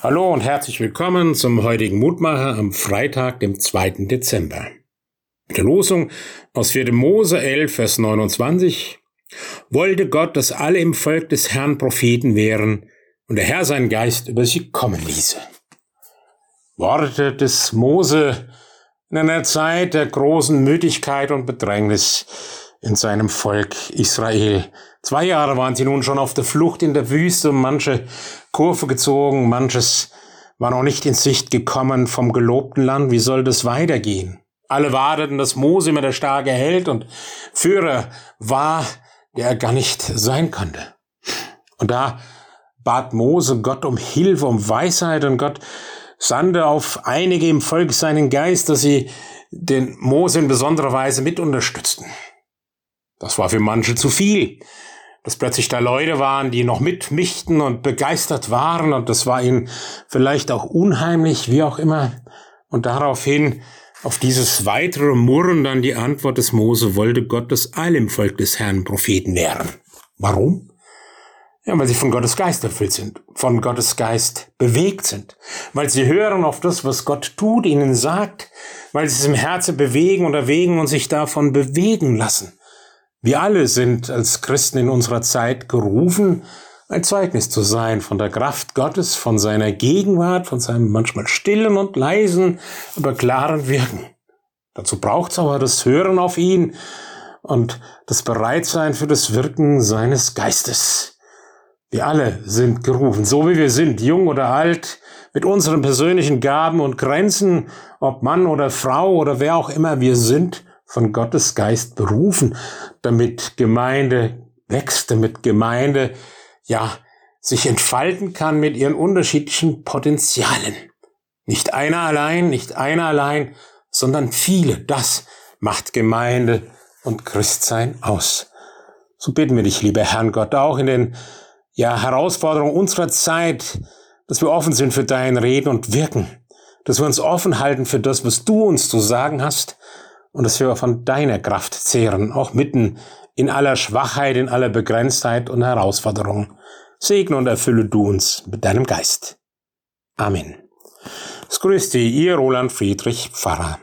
Hallo und herzlich willkommen zum heutigen Mutmacher am Freitag, dem 2. Dezember. Mit der Losung aus 4. Mose 11, Vers 29 wollte Gott, dass alle im Volk des Herrn Propheten wären und der Herr seinen Geist über sie kommen ließe. Worte des Mose in einer Zeit der großen Müdigkeit und Bedrängnis in seinem Volk Israel. Zwei Jahre waren sie nun schon auf der Flucht in der Wüste, manche Kurve gezogen, manches war noch nicht in Sicht gekommen vom gelobten Land. Wie soll das weitergehen? Alle warteten, dass Mose immer der starke Held und Führer war, der er gar nicht sein konnte. Und da bat Mose Gott um Hilfe, um Weisheit und Gott sandte auf einige im Volk seinen Geist, dass sie den Mose in besonderer Weise mit unterstützten. Das war für manche zu viel, dass plötzlich da Leute waren, die noch mitmischten und begeistert waren und das war ihnen vielleicht auch unheimlich, wie auch immer. Und daraufhin auf dieses weitere Murren dann die Antwort des Mose wollte Gott, dass alle im Volk des Herrn Propheten wären. Warum? Ja, weil sie von Gottes Geist erfüllt sind, von Gottes Geist bewegt sind, weil sie hören auf das, was Gott tut, ihnen sagt, weil sie es im Herzen bewegen und erwägen und sich davon bewegen lassen. Wir alle sind als Christen in unserer Zeit gerufen, ein Zeugnis zu sein von der Kraft Gottes, von seiner Gegenwart, von seinem manchmal stillen und leisen, aber klaren Wirken. Dazu braucht es aber das Hören auf ihn und das Bereitsein für das Wirken seines Geistes. Wir alle sind gerufen, so wie wir sind, jung oder alt, mit unseren persönlichen Gaben und Grenzen, ob Mann oder Frau oder wer auch immer wir sind, von Gottes Geist berufen, damit Gemeinde wächst, damit Gemeinde, ja, sich entfalten kann mit ihren unterschiedlichen Potenzialen. Nicht einer allein, nicht einer allein, sondern viele. Das macht Gemeinde und Christsein aus. So bitten wir dich, lieber Herrn Gott, auch in den ja, Herausforderungen unserer Zeit, dass wir offen sind für dein Reden und Wirken, dass wir uns offen halten für das, was du uns zu sagen hast und dass wir von deiner Kraft zehren, auch mitten in aller Schwachheit, in aller Begrenztheit und Herausforderung. Segne und erfülle du uns mit deinem Geist. Amen. Es grüßt dich, ihr Roland Friedrich Pfarrer.